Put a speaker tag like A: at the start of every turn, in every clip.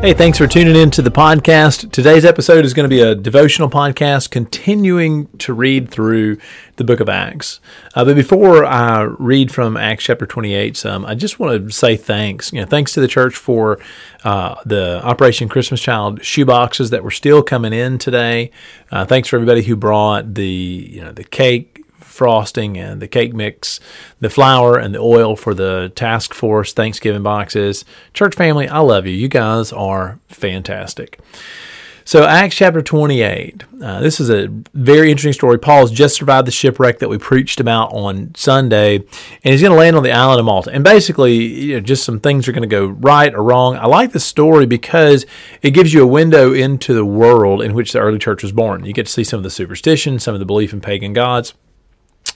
A: Hey, thanks for tuning in to the podcast. Today's episode is going to be a devotional podcast continuing to read through the book of Acts. Uh, but before I read from Acts chapter 28, some, I just want to say thanks. You know, thanks to the church for uh, the Operation Christmas Child shoe boxes that were still coming in today. Uh, thanks for everybody who brought the, you know, the cake, frosting and the cake mix, the flour and the oil for the task force Thanksgiving boxes. Church family, I love you. You guys are fantastic. So, Acts chapter 28. Uh, this is a very interesting story. Paul's just survived the shipwreck that we preached about on Sunday, and he's going to land on the island of Malta. And basically, you know, just some things are going to go right or wrong. I like this story because it gives you a window into the world in which the early church was born. You get to see some of the superstitions, some of the belief in pagan gods.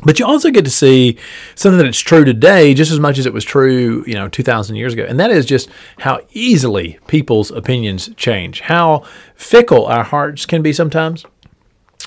A: But you also get to see something that's true today just as much as it was true, you know, 2,000 years ago. And that is just how easily people's opinions change, how fickle our hearts can be sometimes.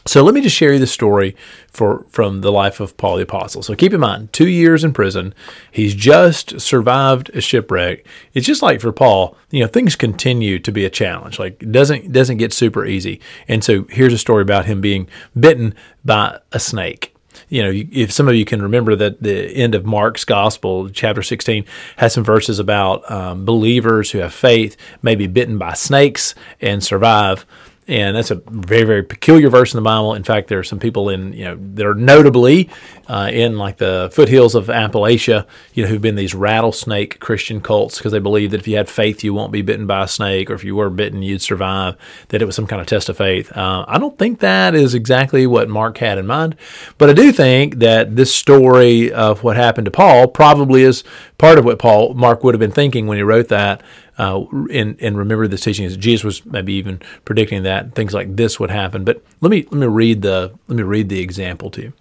A: So let me just share you the story for from the life of Paul the Apostle. So keep in mind, two years in prison, he's just survived a shipwreck. It's just like for Paul, you know, things continue to be a challenge. Like it doesn't doesn't get super easy. And so here's a story about him being bitten by a snake you know, if some of you can remember that the end of Mark's gospel, chapter 16, has some verses about um, believers who have faith may be bitten by snakes and survive and that's a very very peculiar verse in the Bible. In fact, there are some people in you know that are notably uh, in like the foothills of Appalachia, you know, who've been these rattlesnake Christian cults because they believe that if you had faith, you won't be bitten by a snake, or if you were bitten, you'd survive. That it was some kind of test of faith. Uh, I don't think that is exactly what Mark had in mind, but I do think that this story of what happened to Paul probably is part of what Paul Mark would have been thinking when he wrote that. Uh, and and remember this teaching is Jesus was maybe even predicting that things like this would happen. But let me let me read the let me read the example to you.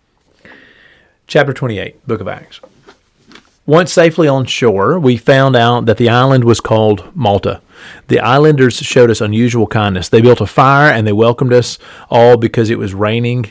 A: Chapter twenty eight, Book of Acts. Once safely on shore, we found out that the island was called Malta. The islanders showed us unusual kindness. They built a fire and they welcomed us all because it was raining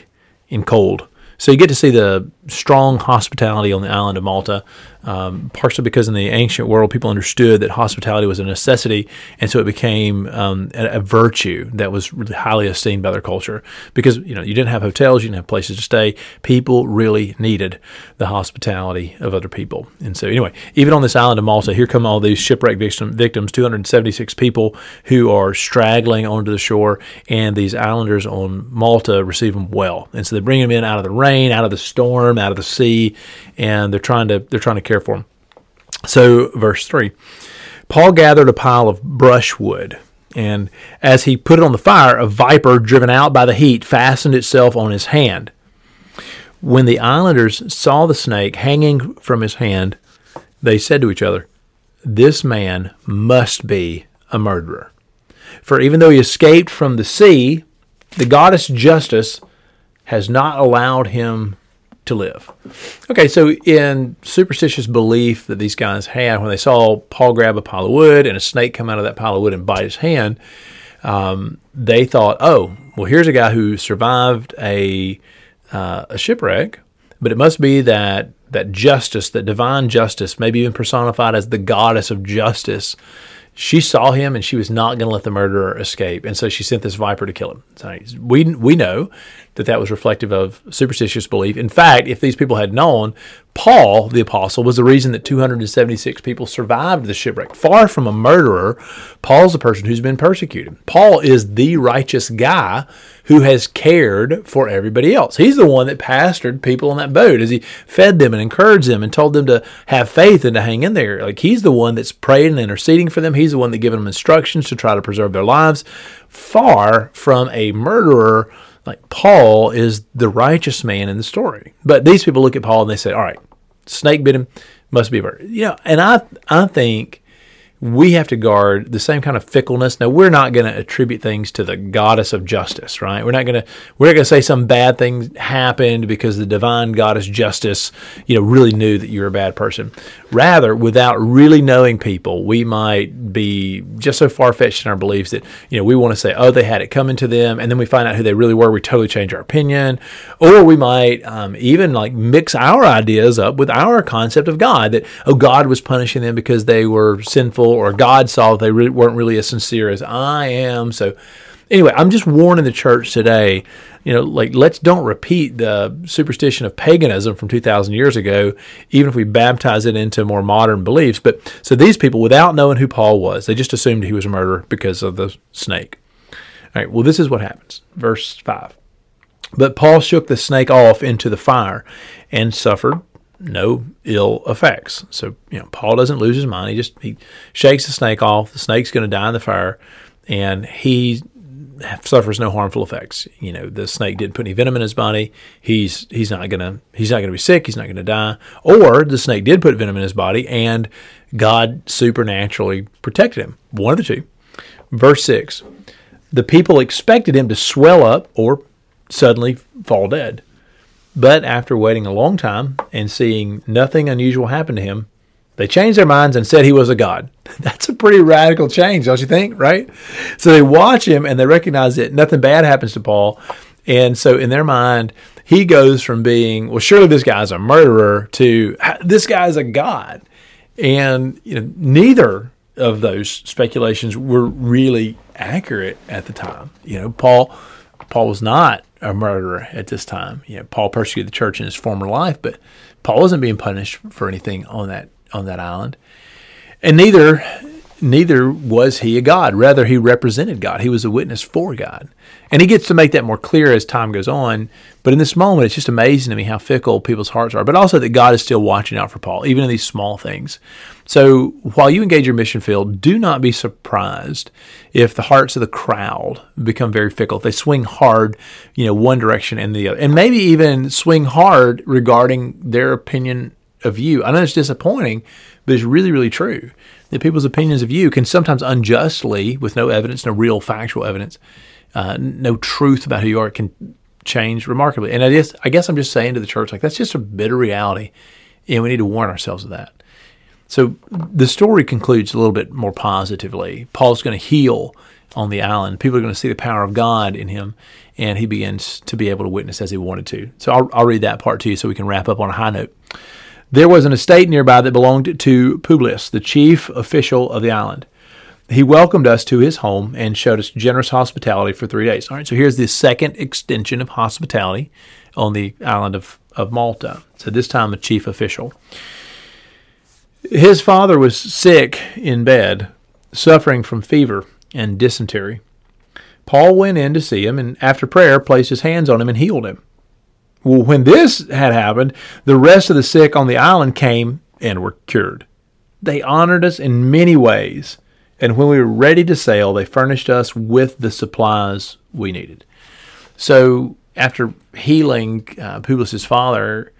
A: and cold. So you get to see the strong hospitality on the island of Malta, um, partially because in the ancient world people understood that hospitality was a necessity, and so it became um, a, a, virtue that was really highly esteemed by their culture. Because you know you didn't have hotels, you didn't have places to stay. People really needed the hospitality of other people, and so anyway, even on this island of Malta, here come all these shipwreck victim, victims, 276 people who are straggling onto the shore, and these islanders on Malta receive them well, and so they bring them in out of the rain, out of the storm out of the sea, and they're trying to they're trying to care for them. So, verse three, Paul gathered a pile of brushwood, and as he put it on the fire, a viper driven out by the heat fastened itself on his hand. When the islanders saw the snake hanging from his hand, they said to each other, "This man must be a murderer." For even though he escaped from the sea, the goddess Justice has not allowed him to live. Okay, so in superstitious belief that these guys had, when they saw Paul grab a pile of wood and a snake come out of that pile of wood and bite his hand, um, they thought, oh, well, here's a guy who survived a uh, a shipwreck, but it must be that that justice, that divine justice, maybe even personified as the goddess of justice, she saw him and she was not going to let the murderer escape, and so she sent this viper to kill him. So we we know that that was reflective of superstitious belief. In fact, if these people had known, Paul, the apostle, was the reason that 276 people survived the shipwreck. Far from a murderer, Paul's the person who's been persecuted. Paul is the righteous guy who has cared for everybody else. He's the one that pastored people on that boat as he fed them and encouraged them and told them to have faith and to hang in there. Like he's the one that's praying and interceding for them. He's the one that given them instructions to try to preserve their lives. Far from a murderer like Paul is the righteous man in the story. But these people look at Paul and they say, all right, snake bit him, must be a bird. You know, and I, I think we have to guard the same kind of fickleness. Now, we're not going to attribute things to the goddess of justice, right? We're not going to we're not going to say some bad thing happened because the divine goddess justice, you know, really knew that you're a bad person. Rather, without really knowing people, we might be just so far fetched in our beliefs that you know we want to say, oh, they had it coming to them, and then we find out who they really were. We totally change our opinion, or we might um, even like mix our ideas up with our concept of God that oh, God was punishing them because they were sinful or God saw that they really weren't really as sincere as I am. So, anyway, I'm just warning the church today. You know, like let's don't repeat the superstition of paganism from 2,000 years ago, even if we baptize it into more modern beliefs. But so these people, without knowing who Paul was, they just assumed he was a murderer because of the snake. All right, well, this is what happens. Verse 5. But Paul shook the snake off into the fire and suffered no ill effects. So, you know, Paul doesn't lose his mind. He just he shakes the snake off. The snake's going to die in the fire, and he suffers no harmful effects. You know, the snake didn't put any venom in his body. He's he's not gonna he's not gonna be sick. He's not gonna die. Or the snake did put venom in his body, and God supernaturally protected him. One of the two. Verse six: the people expected him to swell up or suddenly fall dead. But after waiting a long time and seeing nothing unusual happen to him, they changed their minds and said he was a god. That's a pretty radical change, don't you think? Right? So they watch him and they recognize that nothing bad happens to Paul. And so in their mind, he goes from being, well, surely this guy's a murderer to this guy's a god. And you know, neither of those speculations were really accurate at the time. You know, Paul Paul was not a murderer at this time. You know, Paul persecuted the church in his former life, but Paul wasn't being punished for anything on that on that island. And neither neither was he a god. Rather, he represented God. He was a witness for God. And he gets to make that more clear as time goes on. But in this moment, it's just amazing to me how fickle people's hearts are, but also that God is still watching out for Paul, even in these small things. So while you engage your mission field, do not be surprised if the hearts of the crowd become very fickle, if they swing hard, you know, one direction and the other, and maybe even swing hard regarding their opinion of you. I know it's disappointing, but it's really, really true that people's opinions of you can sometimes unjustly, with no evidence, no real factual evidence, uh, no truth about who you are, can change remarkably. And I guess, I guess I'm just saying to the church, like, that's just a bitter reality, and we need to warn ourselves of that. So the story concludes a little bit more positively. Paul's going to heal on the island. People are going to see the power of God in him, and he begins to be able to witness as he wanted to. So I'll, I'll read that part to you so we can wrap up on a high note. There was an estate nearby that belonged to Publius, the chief official of the island. He welcomed us to his home and showed us generous hospitality for three days. All right, so here's the second extension of hospitality on the island of, of Malta. So this time a chief official. His father was sick in bed, suffering from fever and dysentery. Paul went in to see him and after prayer placed his hands on him and healed him. Well, when this had happened, the rest of the sick on the island came and were cured. They honored us in many ways, and when we were ready to sail, they furnished us with the supplies we needed. So, after healing uh, Publius' father,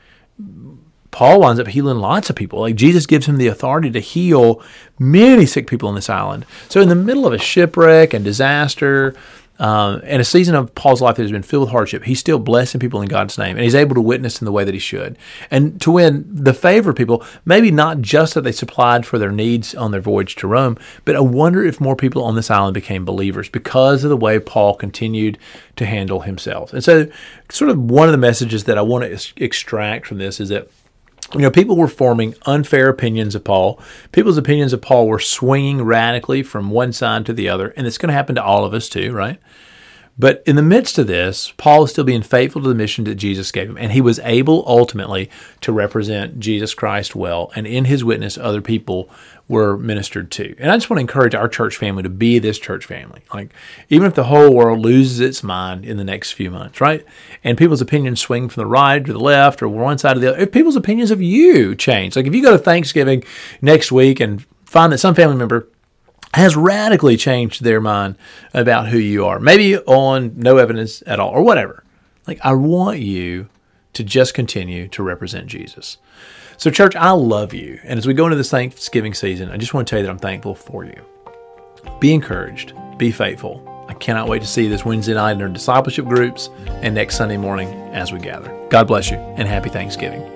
A: Paul winds up healing lots of people. Like Jesus gives him the authority to heal many sick people on this island. So, in the middle of a shipwreck and disaster, um, and a season of Paul's life that has been filled with hardship, he's still blessing people in God's name, and he's able to witness in the way that he should, and to win the favor of people. Maybe not just that they supplied for their needs on their voyage to Rome, but I wonder if more people on this island became believers because of the way Paul continued to handle himself. And so, sort of one of the messages that I want to extract from this is that you know, people were forming unfair opinions of Paul. People's opinions of Paul were swinging radically from one side to the other, and it's going to happen to all of us too, right? But in the midst of this, Paul is still being faithful to the mission that Jesus gave him, and he was able ultimately to represent Jesus Christ well, and in his witness, other people were ministered to. And I just want to encourage our church family to be this church family. Like, even if the whole world loses its mind in the next few months, right? And people's opinions swing from the right to the left or one side to the other, if people's opinions of you change. Like, if you go to Thanksgiving next week and find that some family member has radically changed their mind about who you are, maybe on no evidence at all or whatever. Like, I want you to just continue to represent Jesus. So, church, I love you. And as we go into this Thanksgiving season, I just want to tell you that I'm thankful for you. Be encouraged, be faithful. I cannot wait to see you this Wednesday night in our discipleship groups and next Sunday morning as we gather. God bless you and happy Thanksgiving.